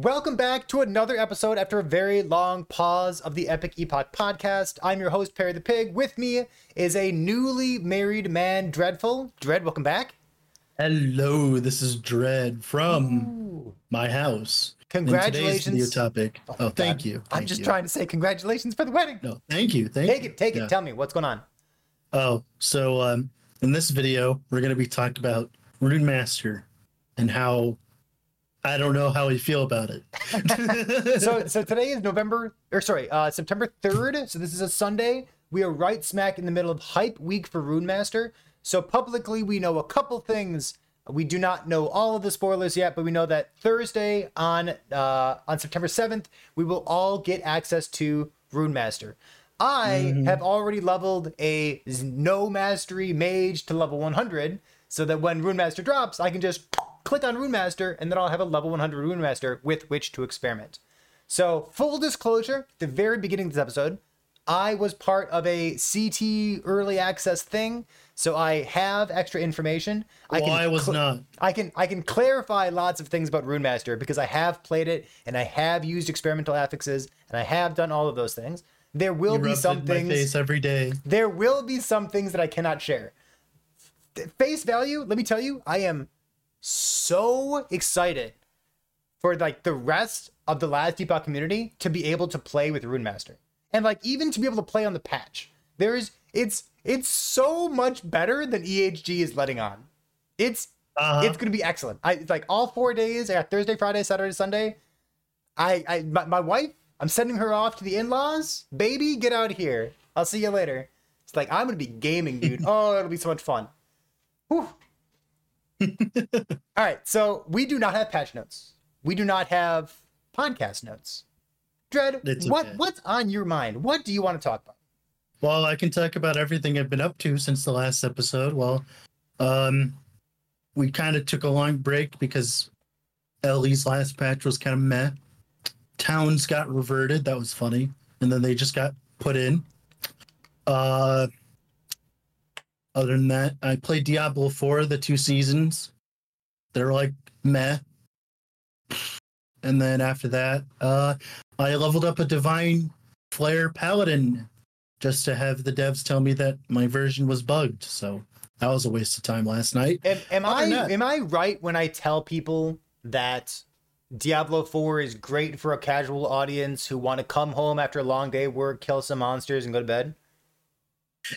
Welcome back to another episode after a very long pause of the Epic Epoch podcast. I'm your host, Perry the Pig. With me is a newly married man, Dreadful. Dread, welcome back. Hello, this is Dread from my house. Congratulations. video topic. Oh, thank God. you. I'm just you. trying to say congratulations for the wedding. No, thank you. Thank Take you. it, take Yeah. it. Tell me what's going on. Oh, so um, in this video, we're going to be talking about Rune Master and how I don't know how we feel about it. so so today is November or sorry, uh September 3rd. So this is a Sunday. We are right smack in the middle of hype week for Rune Master. So publicly we know a couple things. We do not know all of the spoilers yet, but we know that Thursday on uh on September 7th, we will all get access to Rune Master. I have already leveled a no mastery mage to level 100 so that when Rune Master drops, I can just click on Rune Master and then I'll have a level 100 Rune Master with which to experiment. So, full disclosure, the very beginning of this episode, I was part of a CT early access thing, so I have extra information. I well, I was cl- not. I can I can clarify lots of things about Rune Master because I have played it and I have used experimental affixes and I have done all of those things. There will You be some in my face every day. there will be some things that I cannot share. Face value, let me tell you, I am so excited for like the rest of the Last Epoch community to be able to play with Rune Master. And like even to be able to play on the patch. There is it's it's so much better than EHG is letting on. It's Uh-huh. it's gonna be excellent. I it's like all four days. Thursday, Friday, Saturday, Sunday. I I my, my wife. I'm sending her off to the in-laws. Baby, get out of here. I'll see you later. It's like I'm gonna be gaming, dude. oh, it'll be so much fun. Whew. All right, so we do not have patch notes. We do not have podcast notes. Dread, what what's on your mind? What do you want to talk about? Well, I can talk about everything I've been up to since the last episode. Well, um, we kind of took a long break because LE's last patch was kind of meh. Towns got reverted. That was funny. And then they just got put in. Uh, other than that, I played Diablo 4 the two seasons. They're like meh. And then after that, uh, I leveled up a Divine Flare Paladin just to have the devs tell me that my version was bugged. So that was a waste of time last night. Am, am I am I right when I tell people that Diablo 4 is great for a casual audience who want to come home after a long day of work, kill some monsters, and go to bed?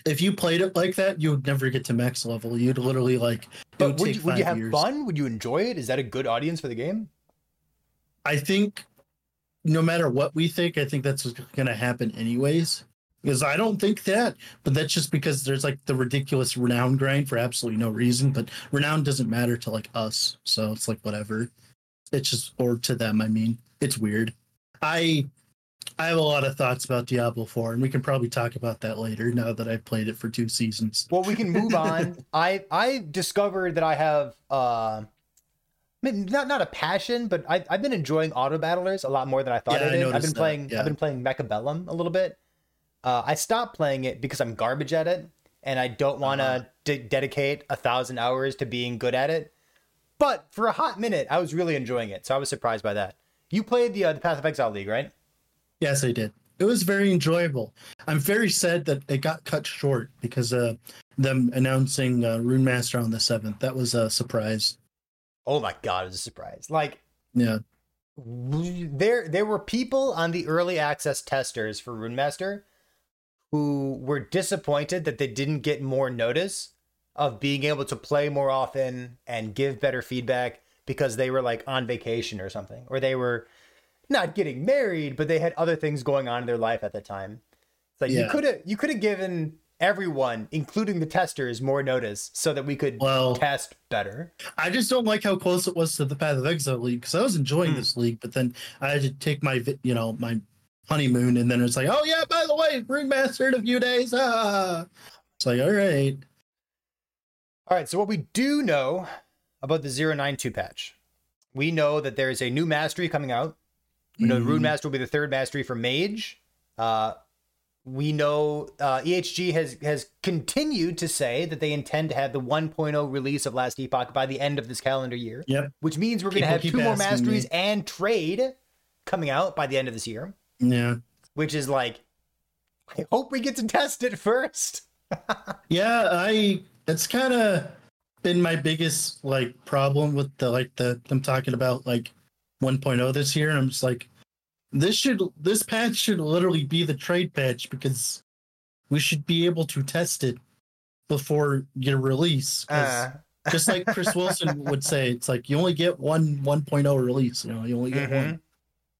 If you played it like that, you would never get to max level. You'd literally like. But would you, would you have years. fun? Would you enjoy it? Is that a good audience for the game? I think no matter what we think, I think that's going to happen anyways. Because I don't think that, but that's just because there's like the ridiculous renown grind for absolutely no reason. But renown doesn't matter to like us, so it's like whatever. It's just or to them. I mean, it's weird. I I have a lot of thoughts about Diablo 4, and we can probably talk about that later. Now that I've played it for two seasons. Well, we can move on. I I discovered that I have uh not not a passion, but I I've been enjoying auto battlers a lot more than I thought Yeah, I did. I've been playing yeah. I've been playing Mechabellum a little bit. Uh, I stopped playing it because I'm garbage at it, and I don't want to Uh-huh. de- dedicate a thousand hours to being good at it. But for a hot minute, I was really enjoying it, so I was surprised by that. You played the uh, the Path of Exile League, right? Yes, I did. It was very enjoyable. I'm very sad that it got cut short because uh them announcing uh, Rune Master on the seventh. That was a surprise. Oh my god, it was a surprise! Like Yeah, there there were people on the early access testers for Rune Master who were disappointed that they didn't get more notice of being able to play more often and give better feedback because they were like on vacation or something or they were not getting married but they had other things going on in their life at the time it's like you could have you could have given everyone including the testers more notice so that we could Well- test better I just don't like how close it was to the Path of Exile League because I was enjoying Hmm. this league, but then I had to take my you know my honeymoon, and then it's like, oh yeah, by the way, Rune Master in a few days. Ah, it's like all right. All right, so what we do know about the 092 patch, we know that there's a new mastery coming out. We know Mhm. Rune Master will be the third mastery for Mage. Uh, we know uh, EHG has has continued to say that they intend to have the 1.0 release of Last Epoch by the end of this calendar year. Yep. Which means we're going to have two more masteries me. and trade coming out by the end of this year. Yeah. Which is like, I hope we get to test it first. Yeah, I it's kind of been my biggest like problem with the like the I'm talking about like 1.0 this year. And I'm just like this should this patch should literally be the trade patch because we should be able to test it before your release. Uh, just like Chris Wilson would say, it's like you only get one 1.0 release, you know, you only get Mhm. one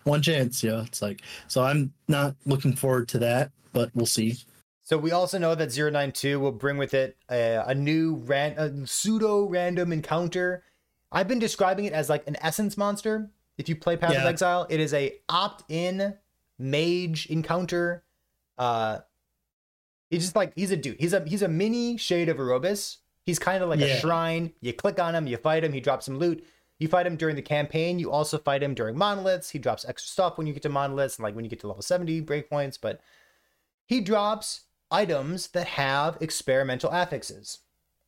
one chance, yeah. It's like so I'm not looking forward to that, but we'll see. So we also know that 092 will bring with it a, a new ran, a pseudo random encounter. I've been describing it as like an essence monster. If you play Path of Exile, it is a opt-in mage encounter. Uh he's just like he's a dude. He's a he's a mini shade of Erebus. He's kind of like a shrine. You click on him, you fight him, he drops some loot. You fight him during the campaign. You also fight him during monoliths. He drops extra stuff when you get to monoliths and like when you get to level 70 breakpoints, but he drops items that have experimental affixes.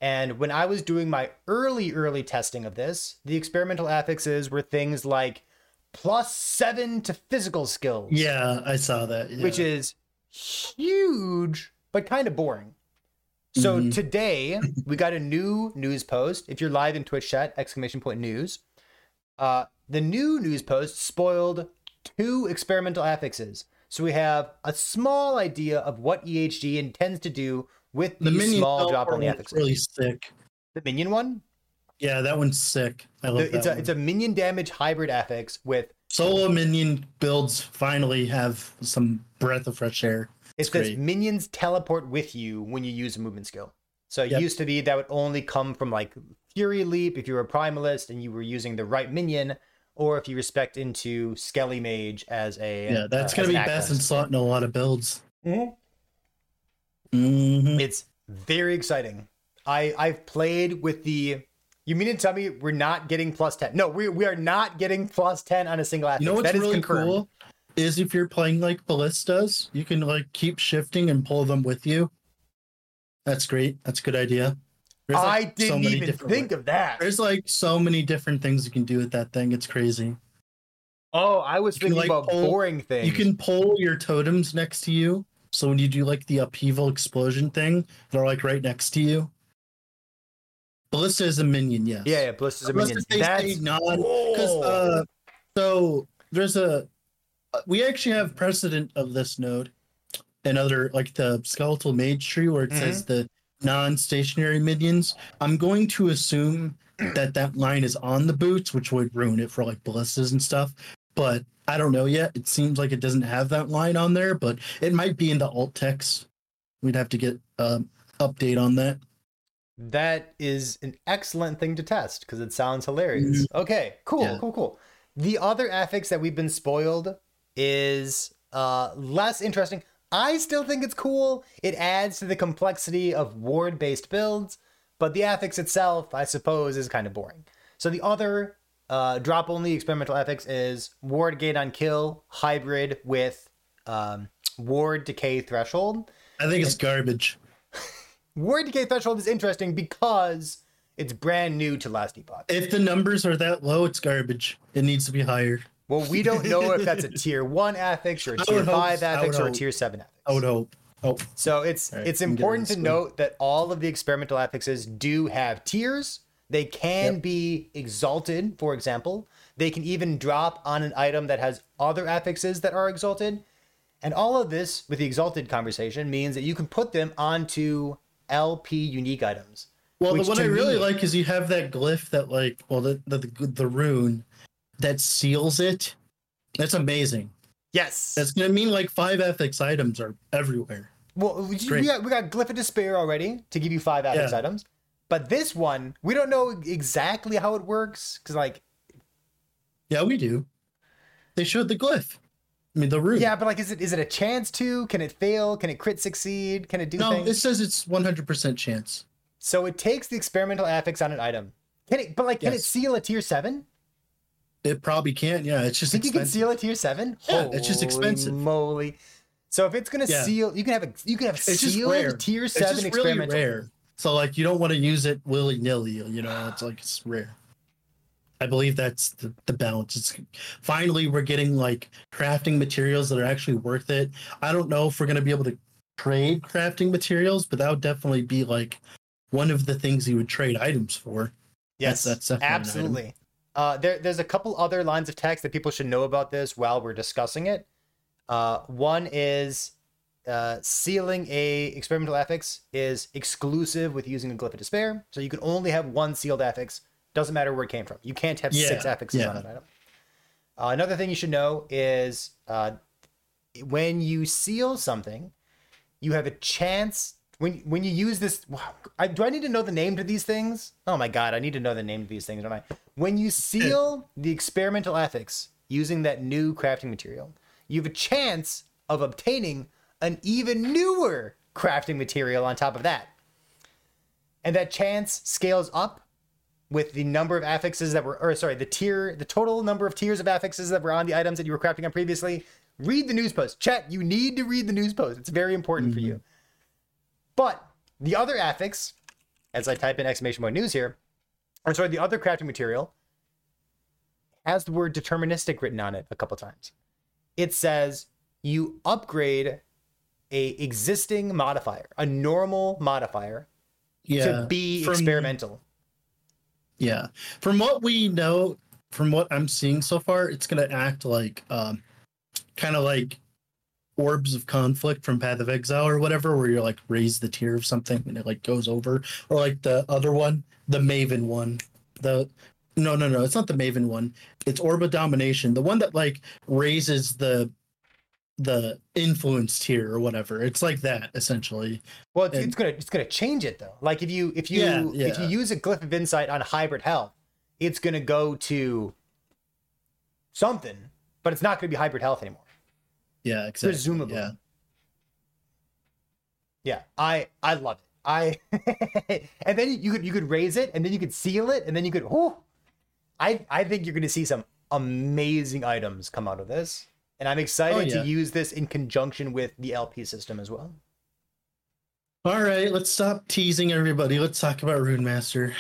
And when I was doing my early, early testing of this, the experimental affixes were things like plus seven to physical skills, Yeah, I saw that. which is huge, but kind of boring. So Mhm. today we got a new news post. If you're live in Twitch chat, exclamation point news. Uh, the new news post spoiled two experimental affixes. So we have a small idea of what EHG intends to do with the minion small drop on the affixes. really sick. The minion one, Yeah, that one's sick. I love the, that it's a it's a minion damage hybrid affix with Solo minion builds finally have some breath of fresh air. it It's says great. minions teleport with you when you use a movement skill. So it Yep. used to be that would only come from like Fury Leap if you were a Primalist and you were using the right minion, or if you respec into Skelly Mage as a Yeah, that's uh, gonna be best in slot in a lot of builds. Mhm. Mhm. It's very exciting. I I've played with the. You mean to tell me we're not getting plus ten? No, we we are not getting plus ten on a single affix. You know what's that is really confirmed. cool is if you're playing like ballistas, you can like keep shifting and pull them with you. That's great. That's a good idea. There's, I like, so didn't many even different think wa- of that. There's like so many different things you can do with that thing. It's crazy. Oh, I was You can, thinking like, about pull- boring things. You can pull your totems next to you. So when you do like the upheaval explosion thing, they're like right next to you. Ballista is a minion, yes. Yeah, yeah, Ballista's a Unless minion. they That's non because uh so there's a uh, we actually have precedent of this node and other like the skeletal mage tree where it Mm-hmm. says the non-stationary minions i'm going to assume that that line is on the boots which would ruin it for like ballistas and stuff but i don't know yet it seems like it doesn't have that line on there but it might be in the alt text we'd have to get um update on that That is an excellent thing to test because it sounds hilarious. Okay, cool, Mm-hmm. Yeah. cool, cool. The other affix that we've been spoiled is uh, less interesting. I still think it's cool. It adds to the complexity of ward based builds, but the affix itself, I suppose, is kind of boring. So the other uh, drop only experimental affix is ward gate on kill hybrid with um, ward decay threshold. i think it's garbage Ward decay threshold is interesting because it's brand new to Last Epoch. if the numbers are that low it's garbage it needs to be higher Well, we don't know if that's a tier one affix or a tier hope- five I affix or a hope. tier seven affix. I would hope. Oh, So it's right, it's important to note that all of the experimental affixes do have tiers. They can Yep. be exalted, for example. They can even drop on an item that has other affixes that are exalted. And all of this with the exalted conversation means that you can put them onto LP unique items. well, the what I really me- like is you have that glyph that like, well, the the the, rune that seals it. That's amazing. Yes. That's gonna mean like five affix items are everywhere. Well, we, got we got Glyph of Despair already to give you five affix Yeah. items, but this one we don't know exactly how it works because like Yeah, we do. They showed the glyph. I mean, the rune. yeah, but like is it is it a chance to? Can it fail? Can it crit succeed? Can it do No, things? it says it's 100% chance. So it takes the experimental affix on an item. Can it? But like, can it seal a tier seven? It probably can't. Yeah, it's just Think you can seal a tier seven? Yeah, it's just expensive. Moly! So if it's gonna Yeah. seal, you can have a you can have It's sealed tier It's seven just really rare. So like you don't want to use it willy nilly. You know, it's like it's rare. I believe that's the, the balance. It's finally we're getting like crafting materials that are actually worth it. I don't know if we're gonna be able to trade crafting materials, but that would definitely be like one of the things you would trade items for. Yes, that's item. absolutely. Uh, there, there's a couple other lines of text that people should know about this while we're discussing it. Uh, one is uh, sealing a experimental affix is exclusive with using a glyph of despair, so you can only have one sealed affix. Doesn't matter where it came from. You can't have six affixes yeah. on an item. Uh, another thing you should know is uh, when you seal something, you have a chance when when you use this. wow, I, do I need to know the name to these things? Oh my god, I need to know the name of these things, don't I? When you seal the experimental affix using that new crafting material, you have a chance of obtaining an even newer crafting material on top of that. And that chance scales up with the number of affixes that were, or sorry, the tier, the total number of tiers of affixes that were on the items that you were crafting on previously. Read the news post. Chat, you need to read the news post. It's very important for mm-hmm. you. But the other affix, as I type in exclamation point news here, or sorry, the other crafting material has the word deterministic written on it a couple times. It says you upgrade a existing modifier, a normal modifier, Yeah. to be from- experimental. Yeah. From what we know, from what I'm seeing so far, it's gonna act like um kind of like orbs of conflict from Path of Exile or whatever, where you're like raise the tier of something and it like goes over. Or like the other one, the Maven one. The no no no, it's not the Maven one. It's Orb of Domination. The one that like raises the the influence tier or whatever. It's like that essentially. Well, it's, And- it's gonna it's gonna change it though. Like if you if you Yeah, if you use a glyph of insight on hybrid health, it's gonna go to something, but it's not gonna be hybrid health anymore. Yeah, exactly. Presumably. Yeah. Yeah, I I love it. I and then you could you could raise it and then you could seal it and then you could whoo. I I think you're gonna see some amazing items come out of this. And I'm excited Oh, yeah. to use this in conjunction with the LP system as well. All right, let's stop teasing everybody. Let's talk about Rune Master.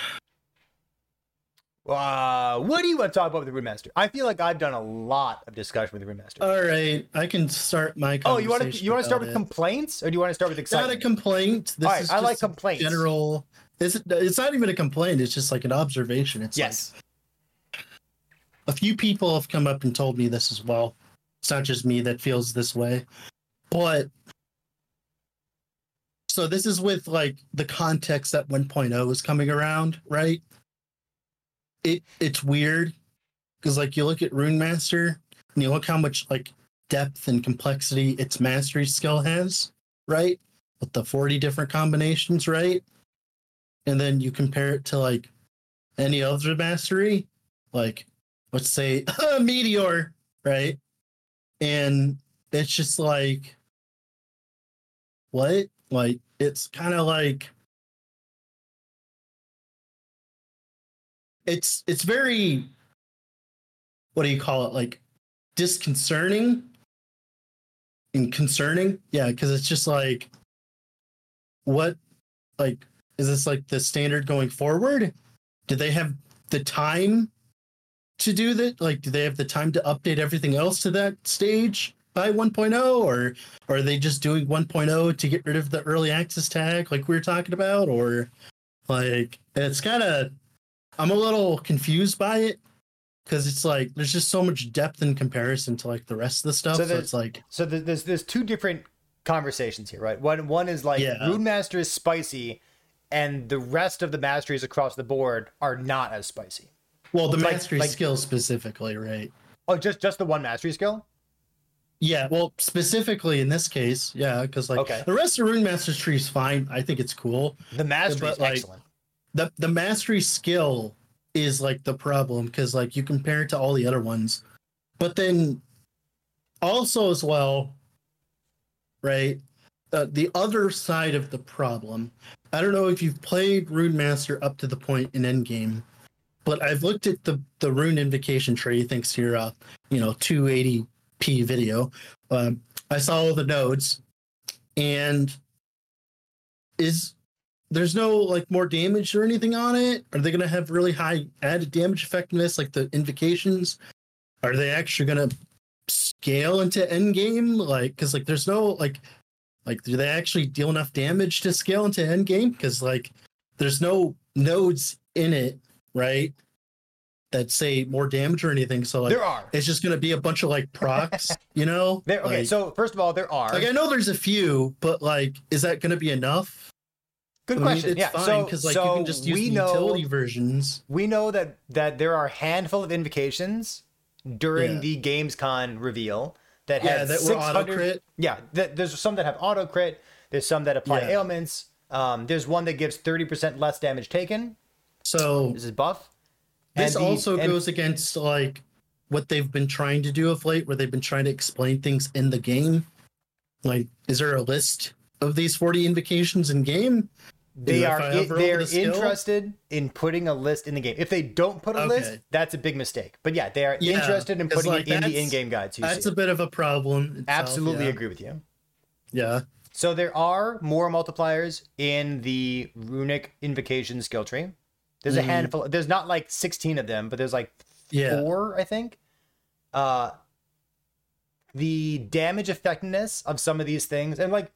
Uh, what do you want to talk about with the Rune Master? I feel like I've done a lot of discussion with the Rune Master. All right, I can start my. oh, you want to you want to start with it. complaints or do you want to start with It's not a complaint. This All right, is I like complaints. General. It's, it's not even a complaint. It's just like an observation. It's like- yes. a few people have come up and told me this as well. It's not just me that feels this way, but so this is with like the context that 1.0 is coming around, right? It it's weird because like you look at Rune Master and you look how much like depth and complexity its mastery skill has, right? With the 40 different combinations, right? And then you compare it to like any other mastery, like let's say a meteor, right? And it's just like what? Like it's kind of like it's it's very what do you call it? Like disconcerting and concerning. Yeah, because it's just like what like is this like the standard going forward? Do they have the time to do that? Like, do they have the time to update everything else to that stage by 1.0, or, or are they just doing 1.0 to get rid of the early access tag, like we were talking about, or like it's kind of I'm a little confused by it because it's like there's just so much depth in comparison to like the rest of the stuff. So So, it's like So there's there's two different conversations here, right? One one is like Yeah. Rune Master is spicy, and the rest of the masteries across the board are not as spicy. Well, the like- mastery like- skill specifically, right? Oh, just just the one mastery skill. Yeah, well, specifically in this case, yeah, because like Okay. the rest of Rune Master's tree is fine. I think it's cool. The mastery is like, excellent. the The mastery skill is like the problem because like you compare it to all the other ones, but then also as well, right? Uh, the other side of the problem. I don't know if you've played Rune Master up to the point in Endgame, but I've looked at the the Rune Invocation tree thanks to your uh, you know 280 P video. Um, I saw all the nodes, and is there's no like more damage or anything on it? Are they gonna have really high added damage effectiveness like the invocations? Are they actually gonna scale into end game? Like, because like there's no like like do they actually deal enough damage to scale into end game? Because like there's no nodes in it, right? That say more damage or anything. So like there are. it's just gonna be a bunch of like procs, you know? There, okay, Like- so first of all, there are. like I know there's a few, but like, is that gonna be enough? Good I mean, question. it's yeah, fine so, because like so you can just use we know, utility versions. we know that that there are a handful of invocations during Yeah. the Gamescom reveal that Yeah, have that were auto 600 crit. Yeah, th- there's some that have auto crit. There's some that apply Yeah. ailments. Um, there's one that gives 30% less damage taken. So This is buff. this And the- also and- goes against like what they've been trying to do of late, where they've been trying to explain things in the game. Like, is there a list of these 40 invocations in game? They if are I i- hover over they're the interested in putting a list in the game. If they don't put a list, that's a big mistake. But yeah, they are Yeah, interested in putting like, it in the in-game guide. So That's see a bit of a problem. itself, Absolutely yeah. agree with you. Yeah. So there are more multipliers in the runic invocation skill tree. There's a Mhm. handful. There's not like 16 of them, but there's like Yeah. four, I think. Uh the damage effectiveness of some of these things, and like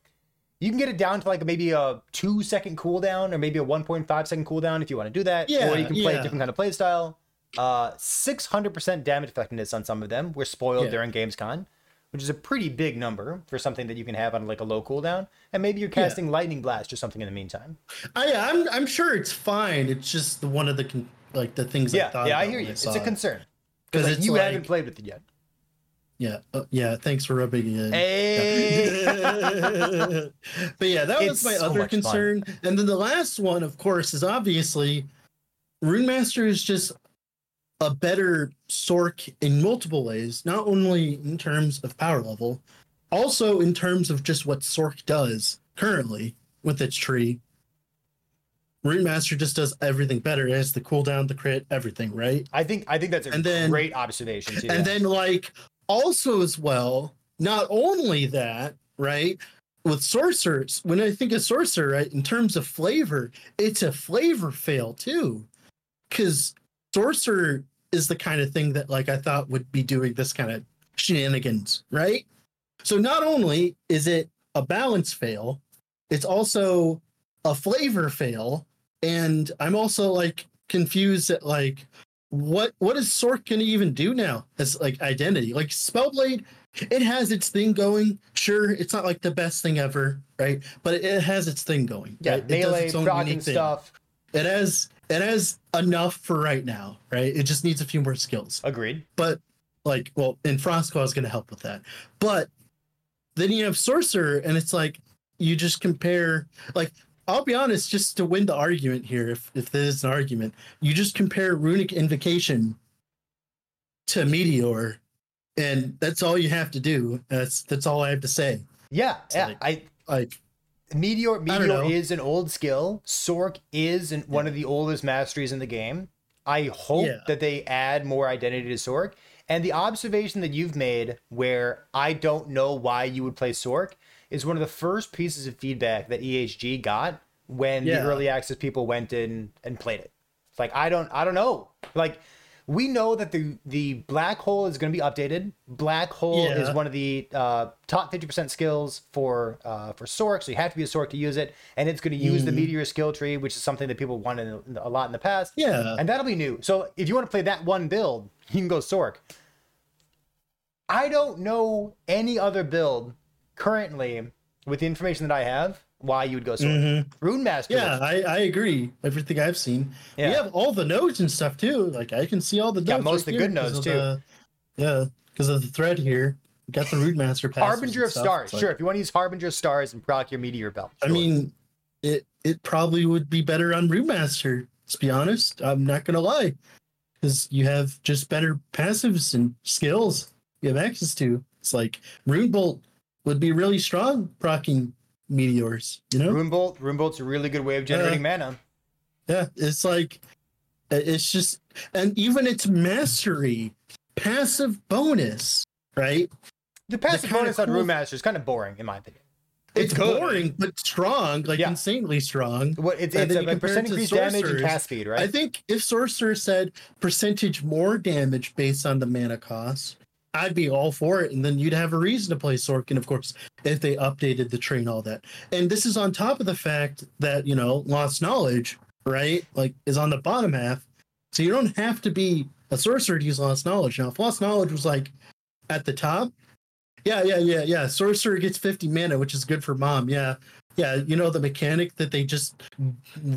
you can get it down to like maybe a two second cooldown or maybe a 1.5 second cooldown if you want to do that. Yeah, or you can play a different kind of play style. Uh 600% damage effectiveness on some of them were spoiled Yeah. during Gamescom, which is a pretty big number for something that you can have on like a low cooldown. And maybe you're casting lightning blast or something in the meantime. I, I'm I'm sure it's fine. It's just the one of the con- like the things. I Yeah, thought yeah, I hear you. It's a concern Because like, you like- haven't played with it yet. Yeah, uh, yeah. Thanks for rubbing it in. Hey. but yeah, that was my so other much fun. concern. And then the last one, of course, is obviously Rune Master is just a better Sork in multiple ways, not only in terms of power level, also in terms of just what Sork does currently with its tree. Root Runemaster just does everything better. It has the cooldown, the crit, everything, right? I think I think that's a And then- great observation too. And then like also as well, not only that, right? With sorcerers, when I think of sorcerer, right, in terms of flavor, it's a flavor fail too. Cause sorcerer is the kind of thing that like I thought would be doing this kind of shenanigans, right? So not only is it a balance fail, it's also a flavor fail. And I'm also like confused at like what what is Sork gonna even do now as like identity? Like Spellblade, it has its thing going. Sure, it's not like the best thing ever, right? But it, it has its thing going. yeah, right? It does melee, its own and thing. stuff. It has it has enough for right now, right? It just needs a few more skills. Agreed. But like, well, and Frostclaw is gonna help with that. But then you have Sorcerer, and it's like you just compare like I'll be honest, just to win the argument here, if if there is an argument, you just compare Runic Invocation to Meteor, and that's all you have to do. That's that's all I have to say. Yeah, It's yeah. like- I Like, Meteor Meteor is an old skill. Sork is an, one of the oldest masteries in the game. I hope Yeah. that they add more identity to Sork. And the observation that you've made, where I don't know why you would play Sork, is one of the first pieces of feedback that EHG got when Yeah. the early access people went in and played it. It's like I don't I don't know. Like we know that the the black hole is going to be updated. Black hole is one of the uh, top fifty percent skills for uh, for Sork, so you have to be a Sork to use it, and it's going to use the Mhm. Meteor skill tree, which is something that people wanted a lot in the past, yeah, and that'll be new. So if you want to play that one build, you can go Sork. I don't know any other build currently with the information that I have why you would go Sork. mhm. Rune Master, yeah. I I agree. Everything I've seen. Yeah. We have all the nodes and stuff too. Like I can see all the nodes. Yeah, most of the good nodes, too. the- yeah, because of the thread here. We got the root master pass. Harbinger of Stars. Sure, if you want to use Harbinger of Stars and proc your Meteor belt. I mean, it it probably would be better on Rune Master. To be honest, I'm not gonna lie, because you have just better passives and skills you have access to. It's like Rune Bolt would be really strong procking meteors. You know, Rune Bolt, Rune Bolt's a really good way of generating mana. Yeah, it's like it's just and even its mastery passive bonus, right? The passive kinda bonus on cool- Rune Master is kind of boring, in my opinion. It's, good. boring but strong, like Yeah. insanely strong. What it's, it's a, like percent to increased damage and cast speed, right? I think if Sorcerer said percentage more damage based on the mana cost, I'd be all for it. And then you'd have a reason to play Sorkin, of course, if they updated the train, all that. And this is on top of the fact that, you know, Lost Knowledge, right? Like, is on the bottom half. So you don't have to be a sorcerer to use Lost Knowledge. Now, if Lost Knowledge was like at the top, yeah, yeah, yeah, yeah. Sorcerer gets 50 mana, which is good for mom. Yeah. Yeah, you know the mechanic that they just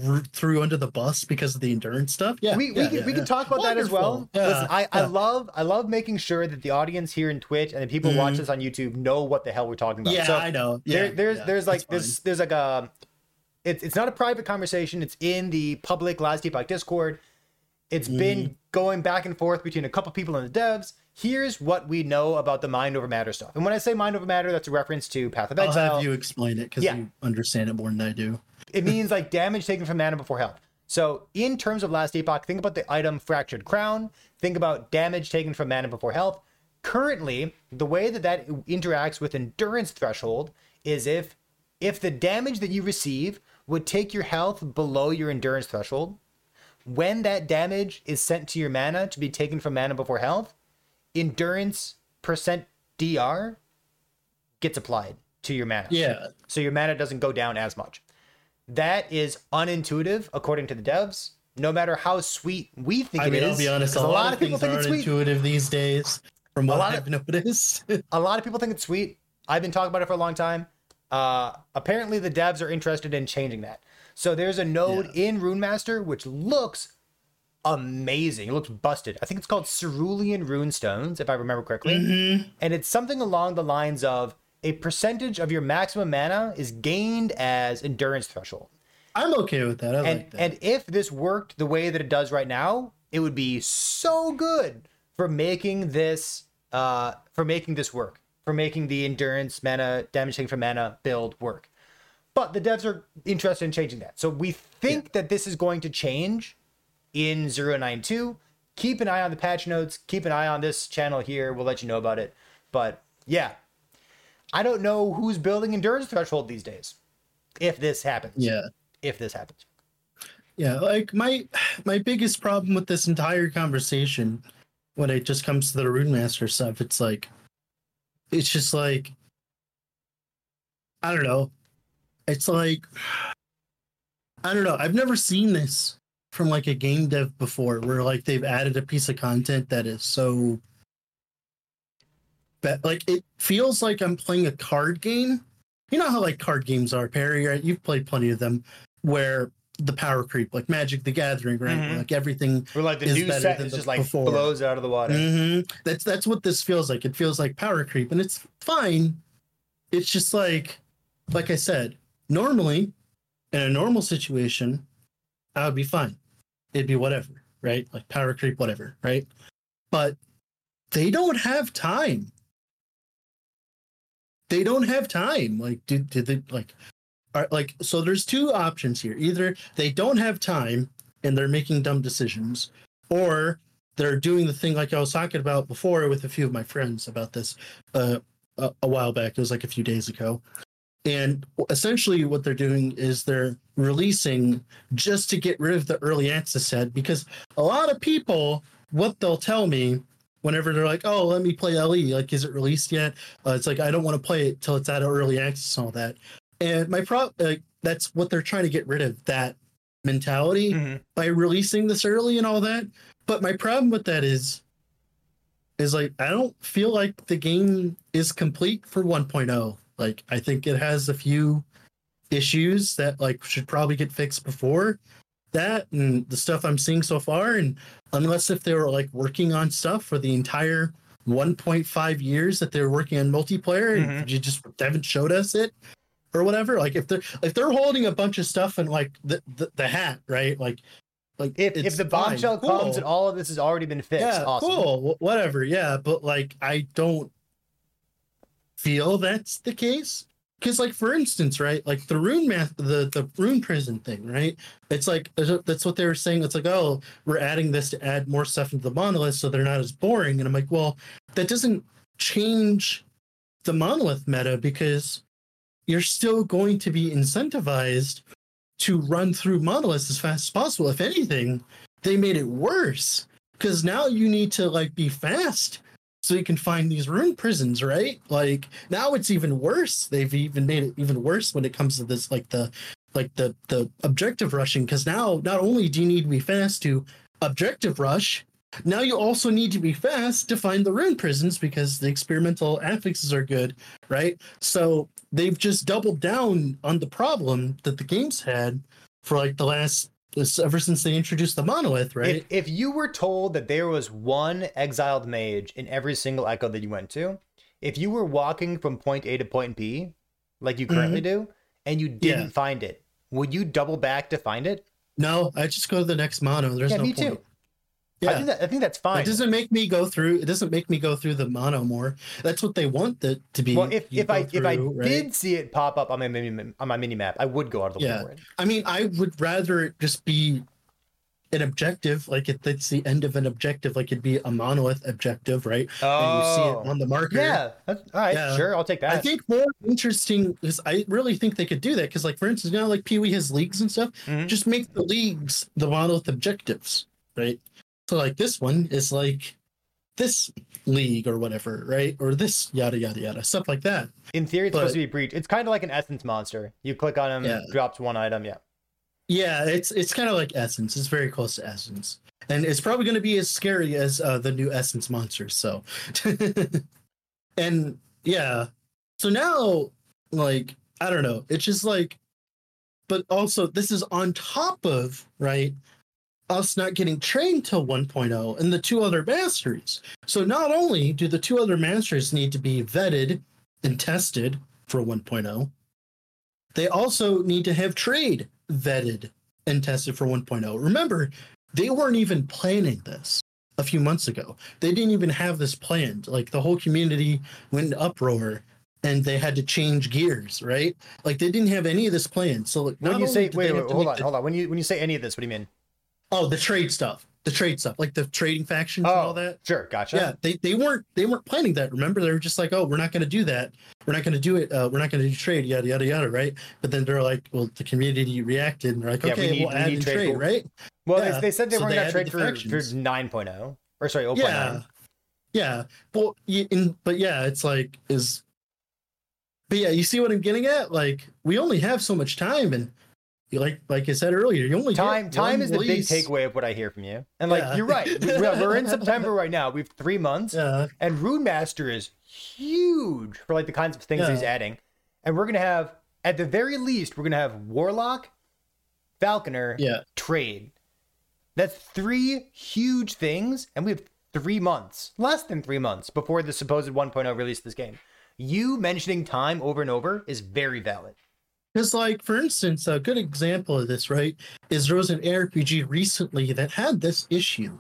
r- threw under the bus because of the endurance stuff. Yeah, we we, yeah, can, yeah, we can talk about that as well. Yeah, Listen, I, I love I love making sure that the audience here in Twitch and the people Mhm. watching this on YouTube know what the hell we're talking about. Yeah, so I know. Yeah, there, there's yeah, there's like that's this there's like a it's it's not a private conversation. It's in the public Last Epoch Discord. It's Mm-hmm. been going back and forth between a couple people in the devs. Here's what we know about the mind over matter stuff. And when I say mind over matter, that's a reference to Path of Exile. I'll have you explain it because Yeah. you understand it more than I do. it means like damage taken from mana before health. So in terms of last epoch, think about the item fractured crown. Think about damage taken from mana before health. Currently, the way that that interacts with endurance threshold is if if the damage that you receive would take your health below your endurance threshold, when that damage is sent to your mana to be taken from mana before health, endurance percent DR gets applied to your mana Yeah, so your mana doesn't go down as much. That is unintuitive according to the devs. No matter how sweet we think I it mean, is, I'll be honest. A 'cause lot, of people think it's sweet. intuitive these days, from what lot I've noticed. A lot of people think it's sweet. I've been talking about it for a long time. Uh, apparently, the devs are interested in changing that. So there's a node in Rune Master which looks amazing. It looks busted. I think it's called Cerulean Runestones, if I remember correctly. Mm-hmm. And it's something along the lines of a percentage of your maximum mana is gained as endurance threshold. I'm okay with that. I and like that. and if this worked the way that it does right now, it would be so good for making this uh for making this work, for making the endurance mana damage taken from mana build work. But the devs are interested in changing that. So we think that this is going to change in 092. Keep an eye on the patch notes. Keep an eye on this channel here. We'll let you know about it. But yeah, I don't know who's building endurance threshold these days. If this happens, yeah. if this happens. Yeah, like my my biggest problem with this entire conversation when it just comes to the Rune Master stuff, it's like it's just like I don't know. It's like I don't know. I've never seen this from like a game dev before where like they've added a piece of content that is so that like it feels like I'm playing a card game. You know how like card games are, Perry, right? You've played plenty of them where the power creep, like Magic the Gathering, right? Mhm. like everything Or like the is new set is just like before. blows out of the water. hmm That's that's what this feels like. It feels like power creep, and it's fine. It's just like, like I said, normally, in a normal situation, I would be fine. It'd be whatever, right? Like power creep, whatever, right? But they don't have time. They don't have time. Like, did did they like? Are, like, so there's two options here. Either they don't have time and they're making dumb decisions, or they're doing the thing like I was talking about before with a few of my friends about this uh, a, a while back. It was like a few days ago. And essentially, what they're doing is they're releasing just to get rid of the early access set because a lot of people, what they'll tell me whenever they're like, oh, let me play LE, like, is it released yet? Uh, it's like, I don't want to play it till it's out of early access and all that. And my pro, uh, that's what they're trying to get rid of that mentality Mhm. by releasing this early and all that. But my problem with that is is like I don't feel like the game is complete for 1.0. Like I think it has a few issues that like should probably get fixed before that and the stuff I'm seeing so far. And unless if they were like working on stuff for the entire 1.5 years that they were working on multiplayer and mm-hmm. you just haven't showed us it or whatever like if they're if they're holding a bunch of stuff and like the the, the hat right? Like like If if the bombshell cool. comes and all of this has already been fixed, yeah awesome. cool. Wh- whatever. Yeah but like i don't feel that's the case? Because like for instance right like the rune math the the rune prison thing right? It's like that's what they were saying. It's like oh we're adding this to add more stuff into the monolith so they're not as boring. And i'm like well that doesn't change the monolith meta because you're still going to be incentivized to run through monoliths as fast as possible. If anything, they made it worse because now you need to like be fast so you can find these rune prisons, right? Like now it's even worse. They've even made it even worse when it comes to this, like the like the the objective rushing. Because now not only do you need to be fast to objective rush, now you also need to be fast to find the rune prisons because the experimental affixes are good, right? So they've just doubled down on the problem that the games had for like the last ever since they introduced the monolith, right? If, if you were told that there was one exiled mage in every single echo that you went to, if you were walking from point A to point B, like you currently mm-hmm. do, and you didn't Yeah. find it, would you double back to find it? no, I just go to the next mono. There's yeah, no me point. too. I Yeah. think that, I think that's fine. It doesn't make me go through. It doesn't make me go through the mono more. That's what they want that to be. well, if, if I if I right? did see it pop up on my mini on my mini map, I would go out of the way Yeah. for. I mean, I would rather it just be an objective, like it, it's the end of an objective, like it'd be a monolith objective, right? And you see it on the marker. Oh. yeah. That's, all right, Yeah. sure, I'll take that. I think more interesting is I really think they could do that because, like, for instance, you now like Pee Wee has leagues and stuff. Mhm. Just make the leagues the monolith objectives, right? So like this one is like this league or whatever, right? Or this yada yada yada stuff like that. In theory, it's supposed to be breach. It's kind of like an essence monster. You click on him, Yeah. drops one item. Yeah. Yeah, it's it's kind of like Essence. It's very close to Essence, and it's probably going to be as scary as uh, the new Essence monsters. So, and yeah, so now like I don't know. It's just like, but also this is on top of right us not getting trained till 1.0 and the two other masters. So not only do the two other masters need to be vetted and tested for 1.0, they also need to have trade vetted and tested for 1.0. Remember, they weren't even planning this a few months ago. They didn't even have this planned. Like the whole community went in uproar and they had to change gears, right? Like they didn't have any of this planned. So like, When you say did wait, wait hold on, the- hold on. When you when you say any of this, what do you mean? Oh, the trade stuff. The trade stuff, like the trading factions and all that. Oh, sure, gotcha. Yeah, they, they weren't they weren't planning that. Remember, they were just like, oh, we're not going to do that. We're not going to do it. Uh, we're not going to do trade. Yada yada yada. Right. But then they're like, well, the community reacted and they're like, Yeah, we okay, need- we'll we add need trade trade, right? Well, Yeah, they, they said they so weren't gonna trade the for, for factions. 9.0 or sorry, 0.9. Yeah, yeah. Well, in, but yeah, it's like is. But yeah, you see what I'm getting at? Like, we only have so much time, and like like I said earlier, you only Time time is the big takeaway of what I hear from you. And like Yeah. you're right. We- We're, we're in September right now. We've three months, Yeah, and Rune Master is huge for like the kinds of things Yeah. he's adding. And we're gonna have, at the very least, we're gonna have Warlock, Falconer, yeah. trade. That's three huge things, and we have three months, less than three months, before the supposed 1.0 release of this game. You mentioning time over and over is very valid. Because, like, for instance, a good example of this, right, is there was an ARPG recently that had this issue.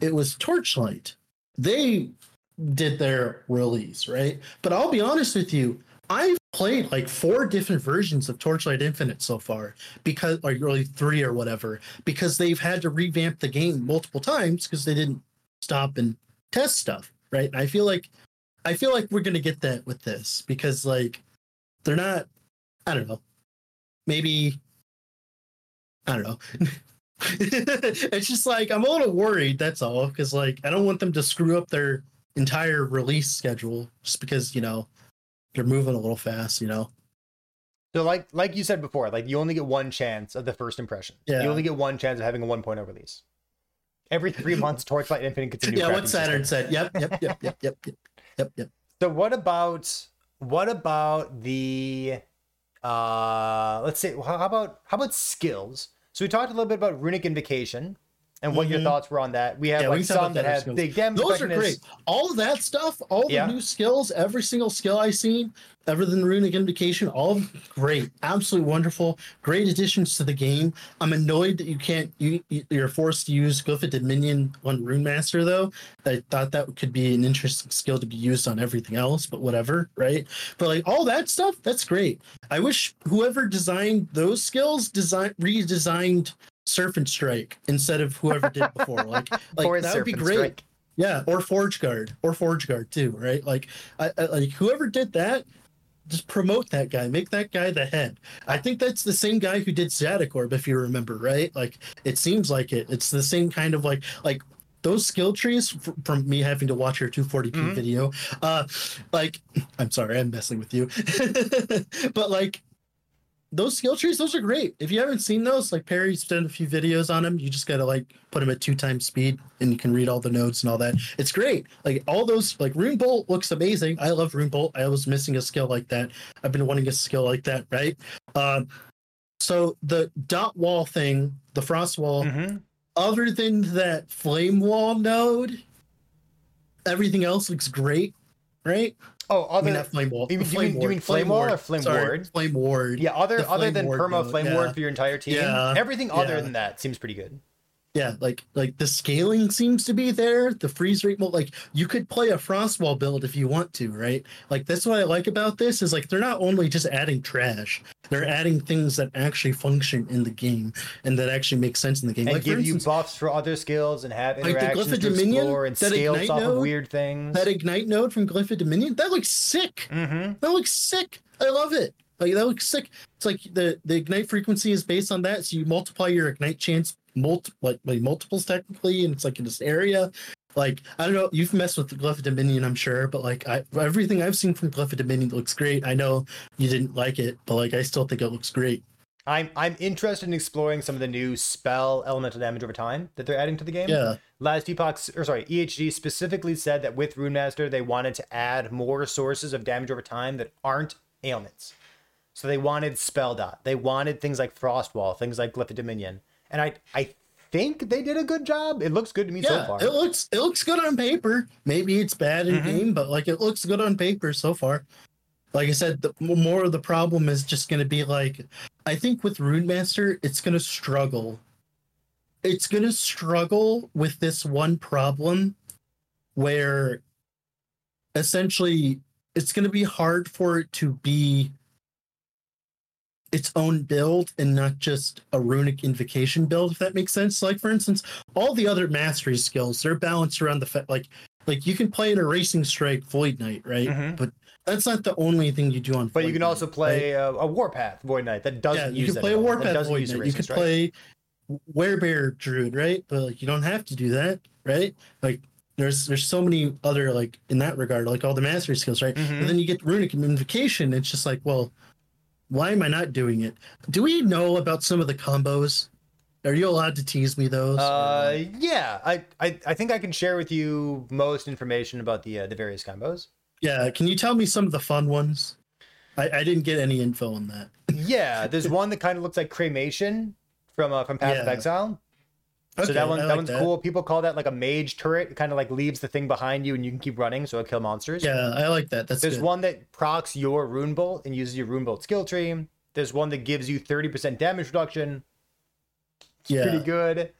It was Torchlight. They did their release, right? But I'll be honest with you, I've played like four different versions of Torchlight Infinite so far because, or really three or whatever, because they've had to revamp the game multiple times because they didn't stop and test stuff, right? And I feel like, I feel like we're gonna get that with this because, like, they're not I don't know. Maybe I don't know. it's just like I'm a little worried. That's all because like I don't want them to screw up their entire release schedule just because you know they're moving a little fast. You know. So like like you said before, like you only get one chance of the first impression. Yeah. You only get one chance of having a 1.0 release. Every three months, Torchlight Infinite gets a new. yeah, what Saturn said. Yep, yep, yep, yep, yep, yep, yep. So what about what about the uh let's see. how about how about skills? So we talked a little bit about runic invocation and what your Mhm. thoughts were on that. We have Yeah, like talk some that have skills. big damage Those are great. All of that stuff, all the Yeah. new skills, every single skill I seen, other than runic invocation, all of great, absolutely wonderful, great additions to the game. I'm annoyed that you can't you you- you're forced to use Glyphic Dominion on Rune Master though. I thought that could be an interesting skill to be used on everything else, but whatever, right? But like all that stuff, that's great. I wish whoever designed those skills design redesigned Serpent Strike instead of whoever did before. Like like that would be great. Strike. Yeah, or Forge Guard, or Forge Guard too, right? Like, I, I, like whoever did that, just promote that guy, make that guy the head. I think that's the same guy who did Zadicorp, if you remember, right? Like, it seems like it. It's the same kind of like like those skill trees from me having to watch your 240p Mhm. video. Uh, like, I'm sorry, I'm messing with you, but like those skill trees, those are great. If you haven't seen those, like Perry's done a few videos on them. You just gotta like put them at two times speed, and you can read all the notes and all that. It's great. Like all those, like Rune Bolt looks amazing. I love Rune Bolt. I was missing a skill like that. I've been wanting a skill like that, right? Um, so the dot wall thing, the frost wall, Mhm. other than that flame wall node, everything else looks great, right? Oh, I other mean, not flame wall. you mean- the you mean- you ward, mean flame wall or flame Sorry, ward? Flame ward. yeah, other the other than ward perma mode, flame yeah. ward for your entire team. Yeah, Everything other than that seems pretty good. Yeah, like like the scaling seems to be there. The freeze rate, like you could play a frostwall build if you want to, right? Like that's what I like about this is like they're not only just adding trash, they're adding things that actually function in the game and that actually make sense in the game. And like give you buffs for other skills and have Like the interactions Glyph of Dominion, and that scales Ignite off of node, weird things. that ignite node from Glyph of Dominion, that looks sick. mm-hmm. That looks sick. I love it. Like that looks sick. It's like the the ignite frequency is based on that, so you multiply your ignite chance multi like, like multiples technically, and it's like in this area. Like I don't know, you've messed with the Glyph of Dominion, I'm sure, but like I everything I've seen from Glyph of Dominion looks great. I know you didn't like it, but like I still think it looks great. I'm I'm interested in exploring some of the new spell elemental damage over time that they're adding to the game. Yeah, Last Epoch, or sorry, EHG specifically said that with Runemaster they wanted to add more sources of damage over time that aren't ailments. So they wanted spell dot. They wanted things like Frostwall, things like Glyph of Dominion, and I I think they did a good job. It looks good to me so yeah. far. It looks it looks good on paper. Maybe it's bad in Mhm. game, but like it looks good on paper so far. Like I said, the more of the problem is just going to be like, I think with Rune Master, it's going to struggle. It's going to struggle with this one problem where essentially it's going to be hard for it to be its own build and not just a runic invocation build if that makes sense like for instance all the other mastery skills they're balanced around the fact like like you can play an erasing strike void knight right Mhm. but that's not the only thing you do on but you can Knight, also right? play a, a Warpath Void Knight that doesn't yeah use you can that play a at all, that warpath void knight you Erasing could Strike. play werebear druid right but like you don't have to do that right like there's there's so many other like in that regard like all the mastery skills right Mhm. and then you get runic invocation it's just like well why am i not doing it? Do we know about some of the combos? Are you allowed to tease me those? Uh, yeah, I, I I think I can share with you most information about the uh, the various combos. yeah can you tell me some of the fun ones? I, I didn't get any info on that. Yeah, there's one that kind of looks like cremation from uh, from Path of Yeah. Exile. so that one I that like one's cool. People call that like a mage turret. It kind of like leaves the thing behind you, and you can keep running, so it'll kill monsters. yeah i like that that's There's good. one that procs your rune bolt and uses your rune bolt skill tree. There's one that gives you 30% damage reduction. It's Yeah. pretty good.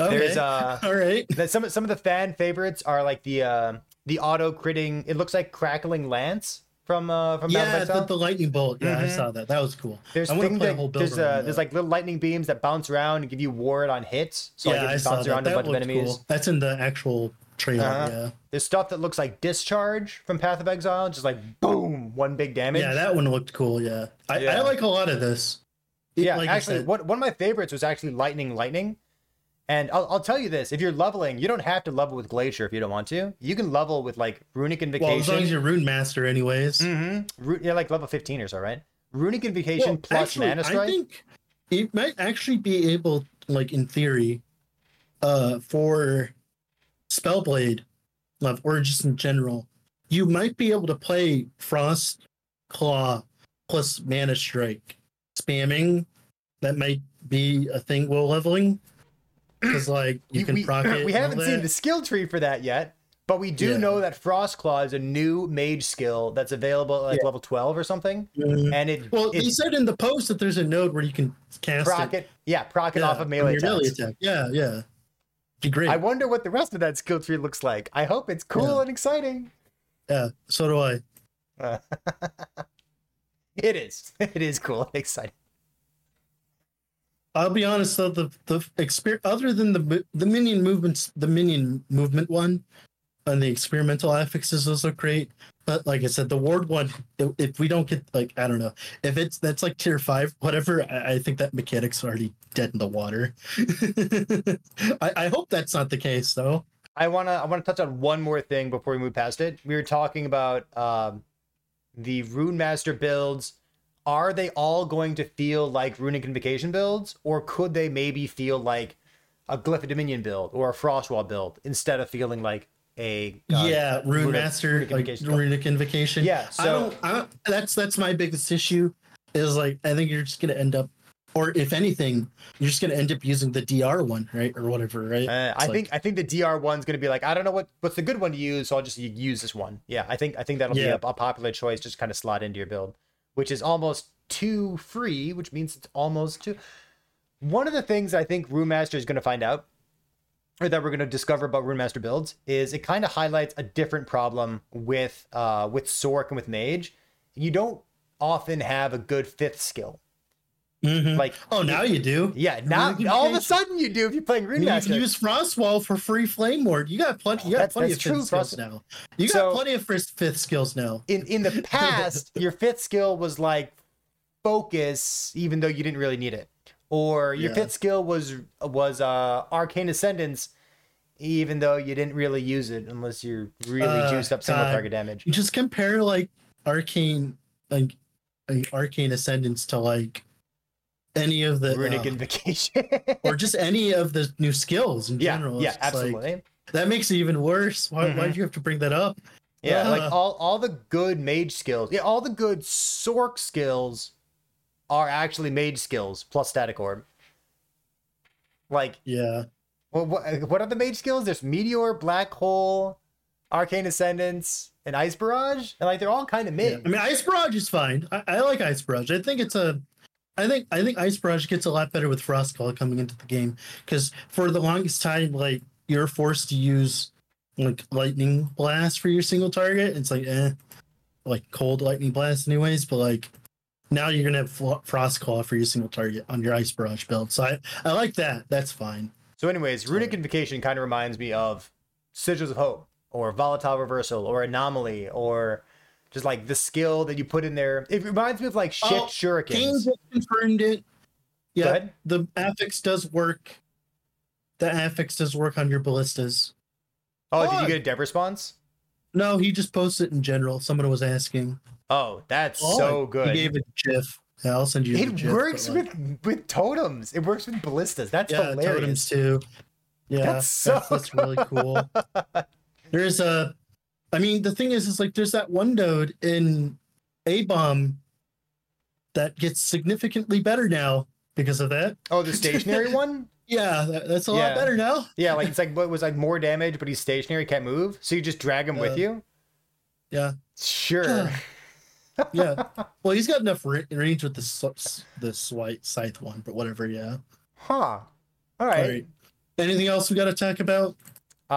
okay. There's uh all right that some some of the fan favorites are like the uh the auto critting. It looks like crackling lance from uh from yeah Exile. the, the lightning bolt yeah i Mhm. saw that that was cool There's I thing play a that, whole build there's uh there's like little lightning beams that bounce around and give you ward on hits. So like yeah, it I saw that. a That enemies. cool. That's in the actual trailer. Uh-huh. Yeah, There's stuff that looks like discharge from Path of Exile, just like boom, one big damage. yeah, that one looked cool. Yeah, I, Yeah. I like a lot of this. It- Yeah, like I actually, what one of my favorites was actually lightning, lightning. And I'll, I'll tell you this: if you're leveling, you don't have to level with glacier if you don't want to. You can level with like runic Invocation. well, as long as you're rune master, anyways. mm-hmm. Ru- yeah, like level 15 or so, right? Runic invocation Well, plus actually, mana Strike. I think it might actually be able, like in theory, uh, for Spellblade, love or just in general, you might be able to play Frost Claw plus Mana Strike, spamming. That might be a thing while leveling, because like you You- can we, proc it. we haven't seen that. the skill tree for that yet, but we do Yeah. know that Frost Claw is a new mage skill that's available at like Yeah. level 12 or something. Mhm. And it, Well, they said in the post that there's a node where you can cast proc it, it, yeah, proc it yeah, off of on melee your melee attack. Yeah, yeah. Be great. I wonder what the rest of that skill tree looks like. I hope it's cool Yeah. and exciting. yeah, so do I. Uh, it is. It is cool and exciting. I'll be honest though, the the experience other than the the minion movements, the minion movement one, and the experimental affixes those look great. But like I said, the ward one, if, if we don't get like I don't know, if it's that's like tier five, whatever, I, I think that mechanic's already dead in the water. I, I hope that's not the case though. I wanna I wanna touch on one more thing before we move past it. We were talking about um, the Rune Master builds. Are they all going to feel like Runic Invocation builds, or could they maybe feel like a Glyph of Dominion build or a Frostwall build instead of feeling like a uh, yeah, Rune Runic- Master, Runic like Invocation build? Runic Invocation. Yeah, I so don't, I don't. That's that's my biggest issue. Is like I think you're just gonna end up, or if anything, you're just gonna end up using the DR one, right, or whatever, right? Uh, I like- think I think the DR one's going to be like I don't know what what's the good one to use, so I'll just use this one. Yeah, I think I think that'll Yeah. be a, a popular choice, just kind of slot into your build, which is almost too free, which means it's almost too. One of the things I think Rune Master is going to find out, or that we're going to discover about Rune Master builds, is it kind of highlights a different problem with uh with Sorc and with Mage. You don't often have a good fifth skill. Mhm. Like oh, now you do. yeah, now all of a sudden you do if you're playing Rune mean, you Master. can use Frostwall for free Flame Ward. You got plenty. You got That's- plenty that's of fifth true, skills Frost- now. You got So- plenty of first fifth skills now. in in the past your fifth skill was like focus even though you didn't really need it or your Yeah. fifth skill was was uh arcane ascendance even though you didn't really use it unless you're really Uh, juiced up single God. target damage You just compare like arcane, like, like arcane ascendance to like any of the runic uh, invocation or just any of the new skills in yeah general. yeah just, like, absolutely that makes it even worse. Why, Mhm. why do you have to bring that up? yeah like uh. all all the good mage skills yeah all the good sorc skills are actually mage skills plus static orb like Yeah. Well, what, what are the mage skills? There's Meteor, Black Hole, Arcane Ascendance, and Ice Barrage, and like they're all kind of yeah. mid. I mean, Ice Barrage is fine. I, I like Ice Barrage. I think it's a. I think I think Ice Barrage gets a lot better with Frost Claw coming into the game because for the longest time, like you're forced to use like Lightning Blast for your single target. It's like eh, like cold Lightning Blast, anyways. But like now you're gonna have Frost Claw for your single target on your Ice Barrage build. So I I like that. That's fine. So, anyways, Runic Invocation kind of reminds me of Sigils of Hope, or Volatile Reversal, or Anomaly, or just like the skill that you put in there. It reminds me of like Shift Oh, Shurikens. Confirmed it. Yeah, the affix does work. The affix does work on your ballistas. Oh, did you get a dev response? No, he just posted in general. Someone was asking. Oh, that's Oh, so good. He gave a GIF. Yeah, I'll send you. It GIF, works like, with with totems. It works with ballistas. That's yeah hilarious. totems too. Yeah, That's that's that's, really cool. There's a, I mean, the thing is, is like there's that one node in A bomb that gets significantly better now because of that. Oh, the stationary one. Yeah, that, that's a Yeah. lot better now. Yeah, like it's like what was like more damage, but he's stationary, can't move. So you just drag him with you. Yeah. Sure. yeah. Well, he's got enough range with the the swipe scythe one, but whatever. Yeah. huh. All All right. right. Anything else we got to talk about? Uh,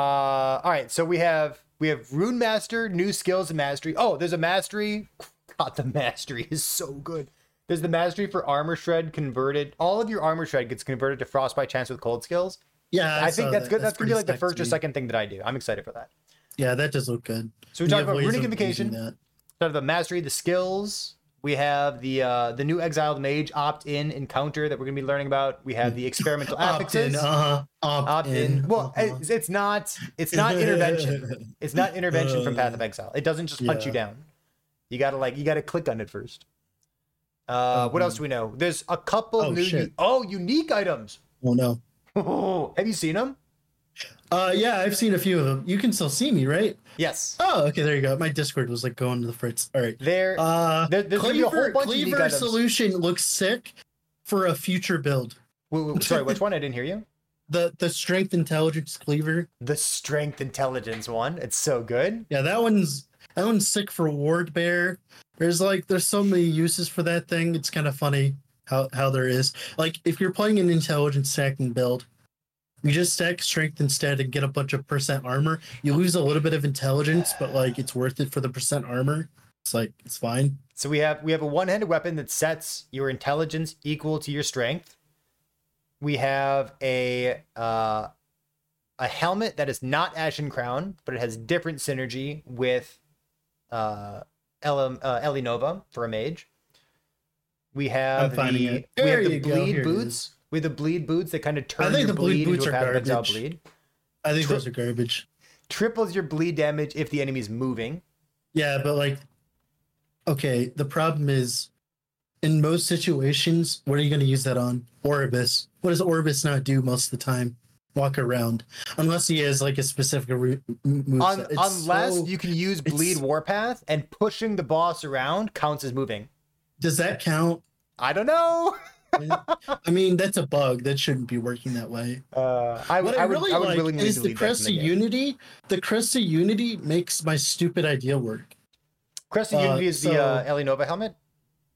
all right. So we have we have Rune Master, new skills and mastery. Oh, there's a mastery. God, the mastery is so good. There's the mastery for armor shred converted. All of your armor shred gets converted to frostbite chance with cold skills. Yeah, I, think that's that. good. That's, gonna be pretty like the first or second thing that I do. I'm excited for that. Yeah, that does look good. So we talked about runic invocation. So the mastery, the skills. We have the uh, the new exiled mage opt-in encounter that we're gonna be learning about. We have the experimental opt-in, uh-huh. Opt, opt-in. Well, uh-huh. it's, it's not it's not intervention. It's not intervention from Path of Exile. It doesn't just hunt you down. You gotta like you gotta click on it first. Uh, what Um, else do we know? There's a couple oh, new shit. oh unique items. Oh no. have you seen them? Uh, yeah, I've seen a few of them. You can still see me, right? Yes. Oh, okay, there you go. My Discord was like going to the fritz. All right. There. Uh, There- there's be a whole Cleaver, bunch of Cleaver items. solution looks sick for a future build. Wait, wait, sorry, which one? I didn't hear you. The the strength intelligence cleaver. The strength intelligence one. It's so good. Yeah, that one's that one's sick for ward bear. There's like there's so many uses for that thing. It's kind of funny how how there is. Like if you're playing an intelligence stacking build, you just stack strength instead and get a bunch of percent armor. You lose a little bit of intelligence, but like it's worth it for the percent armor. It's like it's fine. So we have we have a one-handed weapon that sets your intelligence equal to your strength. We have a uh a helmet that is not Ashen Crown, but it has different synergy with uh, Ele, uh, Ele Nova for a mage. We have the we have the bleed boots. Have the bleed boots that kind of turn think the bleed bleed boots into a are path of exile garbage. bleed. I think Tri- those are garbage. Triples your bleed damage if the enemy's moving. Yeah, but like, okay, the problem is, in most situations, what are you going to use that on? Orobyss. What does Orobyss not do most of the time? Walk around, unless he has like a specific move. Un- unless you can use bleed warpath and pushing the boss around counts as moving. does that count? I don't know. I mean, that's a bug. That shouldn't be working that way. Uh, I, would- What I, I would, really I would like is the Crest of. Unity. The Crest of Unity makes my stupid idea work. Crest of uh, Unity is the uh, so- Ele Nova helmet.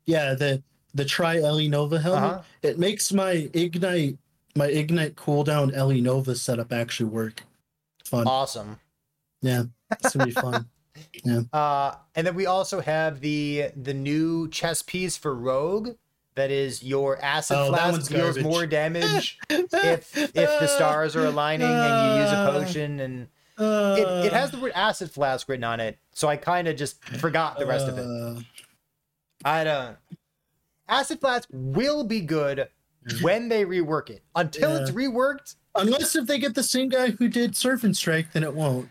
Yeah, the the Tri Ele Nova helmet. Uh-huh. It makes my ignite my ignite cooldown Ele Nova setup actually work. Fun. Awesome. Yeah, it's gonna be fun. Uh, and then we also have the the new chess piece for Rogue. That is your acid Oh, flask deals garbage. more damage if if the stars are aligning and you use a Uh, potion and it, it has the word acid flask written on it. So I kind of just forgot the rest of it. Uh, I don't. Acid flask will be good when they rework it. Until it's reworked, unless if they get the same guy who did Serpent Strike, then it won't.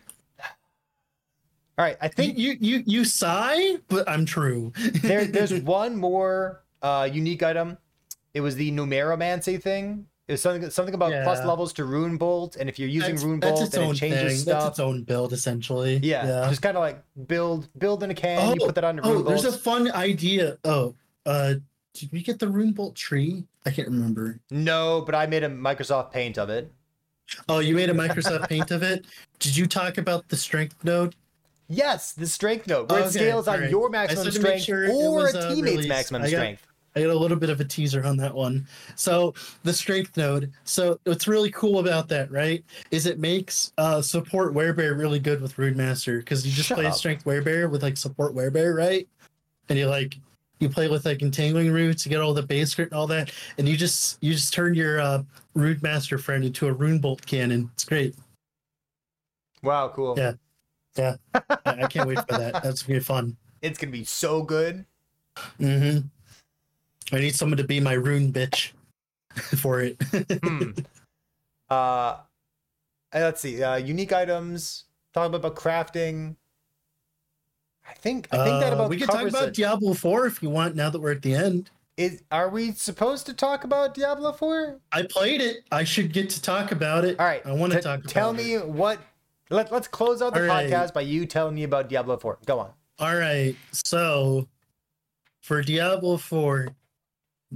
all right. I think you you you sigh, but I'm true. there there's one more uh, unique item. It was the numeromancy thing. It was something something about plus levels to rune bolt, and if you're using that's, rune bolt, then it changes thing. stuff. That's its own build essentially. yeah, just kind of like build build in a can. you put that on the rune oh, there's bolts. a fun idea. Oh, uh, did we get the rune bolt tree? I can't remember. No, but I made a Microsoft Paint of it. Oh, you made a Microsoft Paint of it. Did you talk about the strength node? Yes, the strength node, where it Okay, scales on alright. your maximum just wanted to make strength sure or was, a uh, teammate's released. maximum got- strength. I got a little bit of a teaser on that one. So the strength node. So what's really cool about that, right, is it makes uh, support werebear really good with Rune Master because you just Shut play up. strength werebear with like support werebear, right? And you like you play with like entangling roots, you get all the base crit and all that, and you just you just turn your uh, Rune Master friend into a Rune Bolt cannon. It's great. Wow, cool. Yeah. I, I can't wait for that. That's gonna be fun. It's gonna be so good. hmm I need someone to be my rune bitch for it. Hmm. uh, let's see. Uh, unique items. Talk about, crafting. I think I think that Uh, about we can talk about it. Diablo 4 if you want now that we're at the end. Is are we supposed to talk about Diablo Four? I played it. I should get to talk about it. All right. I want to t- talk about Tell it. me what. Let, let's close out the All right. podcast by you telling me about Diablo Four. Go on. All right. So for Diablo 4,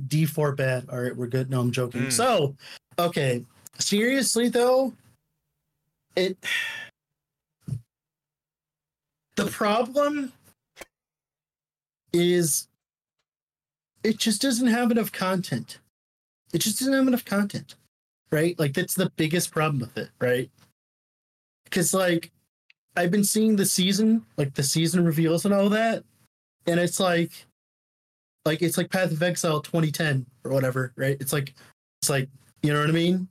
D4 bad. All right, we're good. No, I'm joking. Mm. So, okay. Seriously though, it the problem is it just doesn't have enough content. It just doesn't have enough content. Right? Like that's the biggest problem with it, right? Cuz like I've been seeing the season, like the season reveals and all that, and it's like, like it's like Path of Exile 2010 or whatever, right? It's like, it's like, you know what I mean?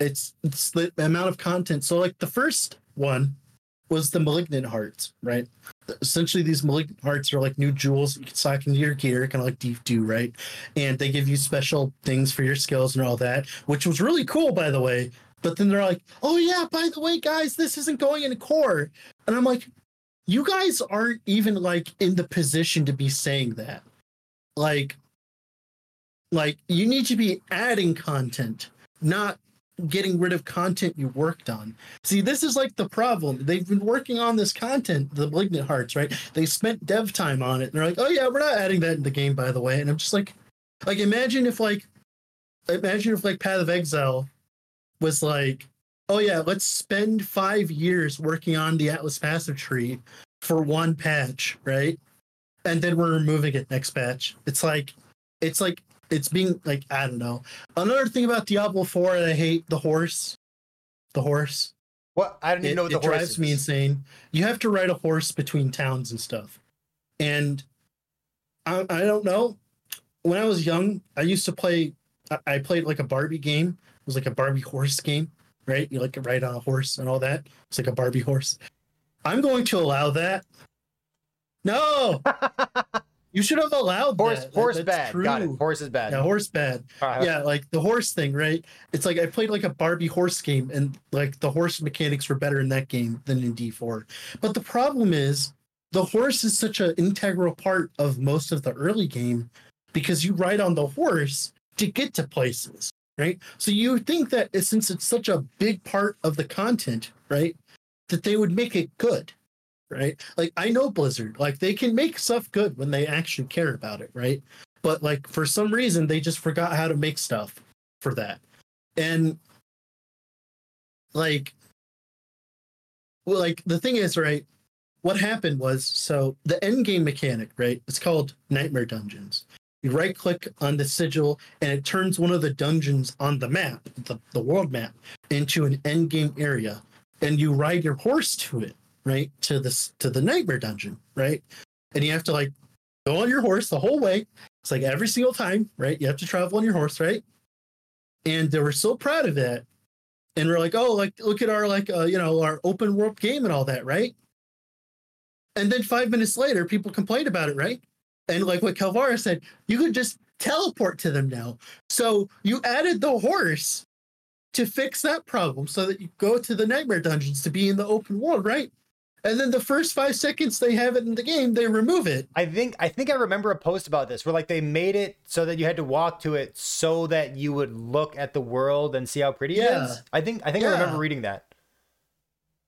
It's it's the amount of content. So like the first one was the Malignant Hearts, right? Essentially, these Malignant Hearts are like new jewels you can stock into your gear, kind of like Deep do, right? And they give you special things for your skills and all that, which was really cool, by the way. But then they're like, oh yeah, by the way, guys, this isn't going in core. And I'm like, you guys aren't even like in the position to be saying that. Like, like you need to be adding content, not getting rid of content you worked on. See, this is like the problem. They've been working on this content, the Malignant Hearts, right? They spent dev time on it. And they're like, oh yeah, we're not adding that in the game, by the way. And I'm just like, like imagine if like, imagine if like Path of Exile was like, oh yeah, let's spend five years working on the Atlas passive tree for one patch, right? And then we're removing it next patch. It's like, it's like, it's being like, I don't know. Another thing about Diablo 4, I hate the horse. The horse. What? I don't even It, know what it the horse drives is. me insane. You have to ride a horse between towns and stuff. And I, I don't know. When I was young, I used to play. I played like a Barbie game. It was like a Barbie horse game. Right? You like to ride on a horse and all that. It's like a Barbie horse. I'm going to allow that. No, you should have allowed horse, that. horse That's bad. Got it. Horse is bad. Yeah, horse bad. Uh, Yeah, like the horse thing, right? It's like I played like a Barbie horse game, and like the horse mechanics were better in that game than in D4. But the problem is, the horse is such an integral part of most of the early game because you ride on the horse to get to places, right? So you think that since it's such a big part of the content, right, that they would make it good, right? Like I know Blizzard, like they can make stuff good when they actually care about it, right? But like for some reason they just forgot how to make stuff for that. And like well like the thing is, right, what happened was so the end game mechanic, right? It's called Nightmare Dungeons. You right click on the sigil and it turns one of the dungeons on the map, the, the world map, into an end game area. And you ride your horse to it, right? To this to the nightmare dungeon, right? And you have to like go on your horse the whole way. It's like every single time, right? You have to travel on your horse, right? And they were so proud of that. And we're like, oh, like look at our like uh, you know, our open world game and all that, right? And then five minutes later, people complained about it, right? And like what Calvara said, you could just teleport to them now. So you added the horse to fix that problem so that you go to the nightmare dungeons to be in the open world, right? And then the first five seconds they have it in the game, they remove it. I think I think I remember a post about this where like they made it so that you had to walk to it so that you would look at the world and see how pretty it Yeah. is. I think I think I remember reading that.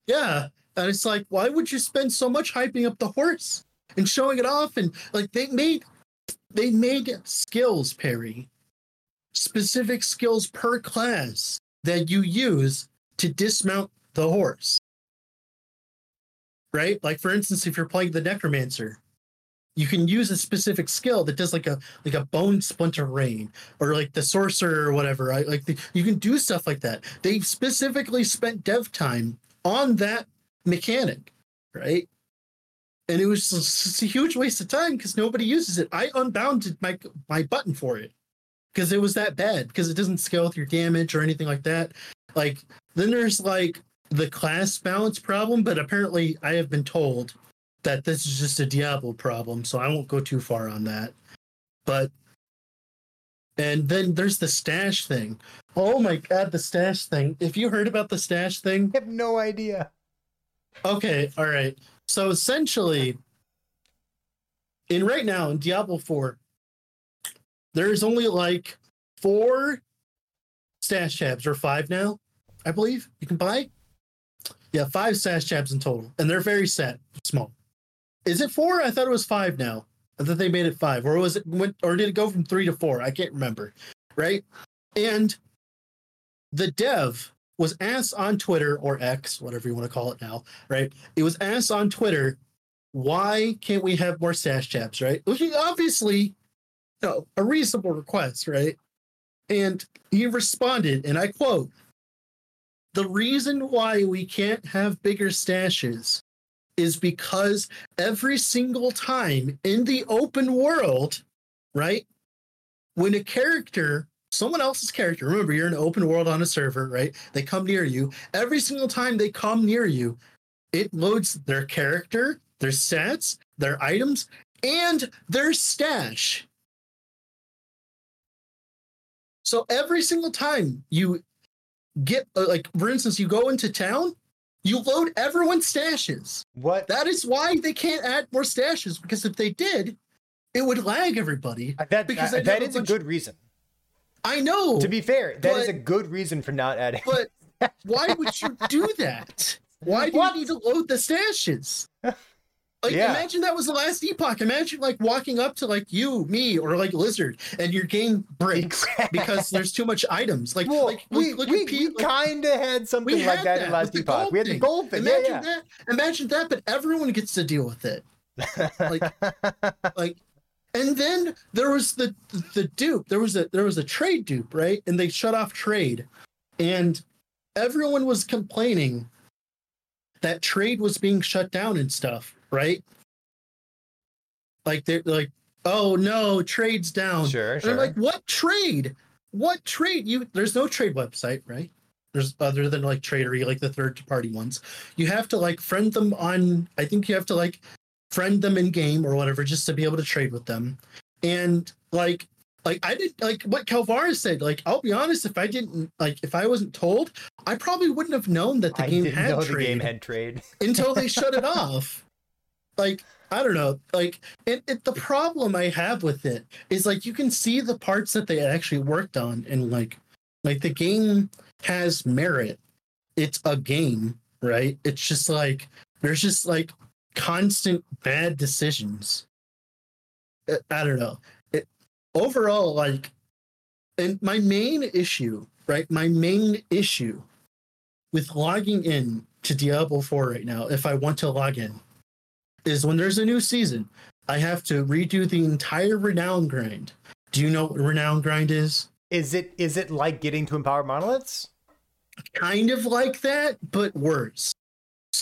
Yeah. And it's like, why would you spend so much hyping up the horse and showing it off? And like they made they made skills, Perry. Specific skills per class that you use to dismount the horse. Right? Like for instance, if you're playing the necromancer, you can use a specific skill that does like a like a bone splinter rain or like the sorcerer or whatever right like the, you can do stuff like that they specifically spent dev time on that mechanic right and it was just a huge waste of time because nobody uses it i unbounded my my button for it because it was that bad because it doesn't scale with your damage or anything like that like then there's like the class balance problem but apparently i have been told that this is just a Diablo problem, so I won't go too far on that. But and then there's the stash thing. Oh my god, the stash thing. If you heard about the stash thing, I have no idea. okay, all right. So essentially, in right now in Diablo 4, there's only like four stash tabs or five now, I believe you can buy. Yeah, five stash tabs in total, and they're very set, small. Is it four? I thought it was five now. I thought they made it five, or was it went, or did it go from three to four? I can't remember. Right, and the dev was asked on Twitter or X, whatever you want to call it now. Right, it was asked on Twitter, why can't we have more stash tabs? Right, which is obviously, you know, a reasonable request, right? And he responded, and I quote, the reason why we can't have bigger stashes is because every single time in the open world, right? When a character, someone else's character, remember you're in an open world on a server, right? They come near you. Every single time they come near you, it loads their character, their stats, their items, and their stash. So every single time you get, uh, like, for instance, you go into town, you load everyone's stashes. What? That is why they can't add more stashes because if they did, it would lag everybody. that because that, that is a good reason. I know, To be fair, that is but- a good reason for not adding. but why would you do that? Why do What? you need to load the stashes? Like Yeah. imagine that was the last epoch. Imagine like walking up to like you, me, or like Lizard, and your game breaks because there's too much items. Like, well, like we, look we, we like, kind of had something like had that, in last epoch. We had the gold thing. Imagine yeah, that. Imagine that, but everyone gets to deal with it. yeah. like and then there was the the dupe. There was a there was a trade dupe right? And they shut off trade. And everyone was complaining that trade was being shut down and stuff right? Like they're like oh no trade's down. Sure, and sure. i'm like what trade? What trade? You there's no trade website right? There's other than like Tradery, like the third party ones. You have to like friend them on. I think you have to like friend them in game or whatever just to be able to trade with them. And like like I did like what Calvaris said. Like I'll be honest, if I didn't like if I wasn't told, I probably wouldn't have known that the I game had trade the game had trade. until they shut it off. Like I don't know. Like it, it, the problem I have with it is like you can see the parts that they actually worked on, and like like the game has merit. It's a game, right? It's just like there's just like constant bad decisions. I- don't know. It overall like, and my main issue, right? My main issue with logging in to Diablo 4 right now, if I want to log in, is when there's a new season, I have to redo the entire renown grind. Do you know what renown grind is? Is it is it like getting to empower monoliths? Kind of like that, but worse.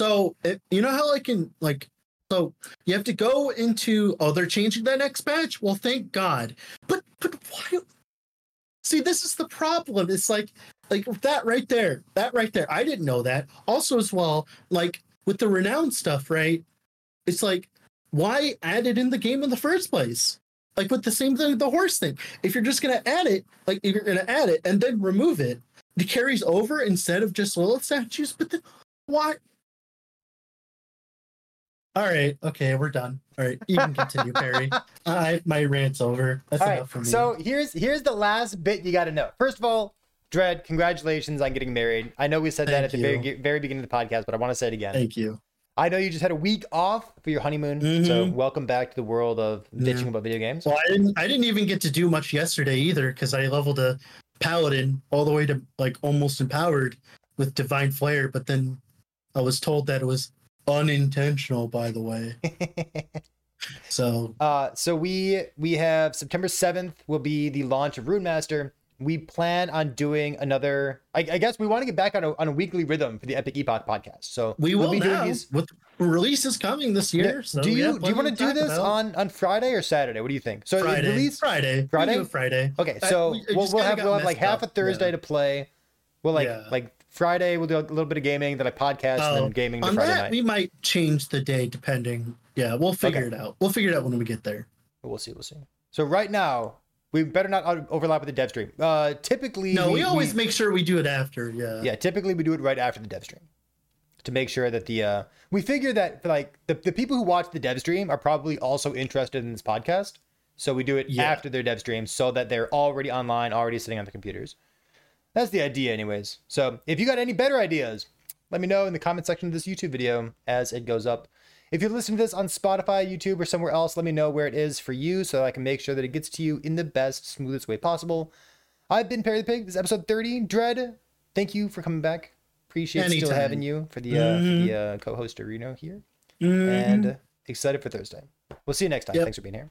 So it, you know how I can like so you have to go into oh they're changing that next patch. Well, thank God. But but why? See, this is the problem. It's like like that right there, that right there. I didn't know that. Also, as well, like with the renown stuff, right? It's like why add it in the game in the first place? Like with the same thing, the horse thing. If you're just gonna add it, like if you're gonna add it and then remove it, it carries over instead of just Lilith statues. But then why? All right, okay, we're done. All right, you can continue, Perry. I my rant's over. That's All enough right. for me. So here's here's the last bit you got to know. First of all, Dread, congratulations on getting married. I know we said that Thank at the very very beginning of the podcast, but I want to say it again. thank you. I know you just had a week off for your honeymoon, so Mhm. welcome back to the world of bitching Yeah. about video games. Well, I didn't. I didn't even get to do much yesterday either because I leveled a paladin all the way to like almost empowered with divine flare, but then I was told that it was unintentional. By the way, so Uh, so we we have September seventh will be the launch of Rune Master. We plan on doing another. I, I guess we want to get back on a, on a weekly rhythm for the Epic Epoch podcast. So we we'll be now. doing these. With release is coming this year. So do you do you want to do this about. on on Friday or Saturday? What do you think? So Friday? release Friday. Friday? Friday. Okay, I- so we, we'll, we'll have we'll have like half a. Thursday Yeah. to play. We'll like Yeah. like Friday we'll do a little bit of gaming, then a podcast, and Oh, then gaming the On Friday that, night. we might change the day depending. Yeah, we'll figure Okay. it out. We'll figure it out when we get there. We'll see, we'll see. So right now we better not overlap with the dev stream. Uh, typically No, we, always make sure we do it after. Yeah. yeah typically we do it right after the dev stream to make sure that the uh we figure that like the, the people who watch the dev stream are probably also interested in this podcast so we do it Yeah. after their dev stream so that they're already online already sitting on the computers that's the idea anyways. So if you got any better ideas let me know in the comment section of this youtube video as it goes up. If you're listening to this on spotify youtube or somewhere else let me know where it is for you so that i can make sure that it gets to you in the best smoothest way possible. I've been perry the pig. This is episode 30 dread thank you for coming back. Appreciate still having you for the uh, for the uh, co-host Reno here. Mhm. and excited for thursday. We'll see you next time. Yep. thanks for being here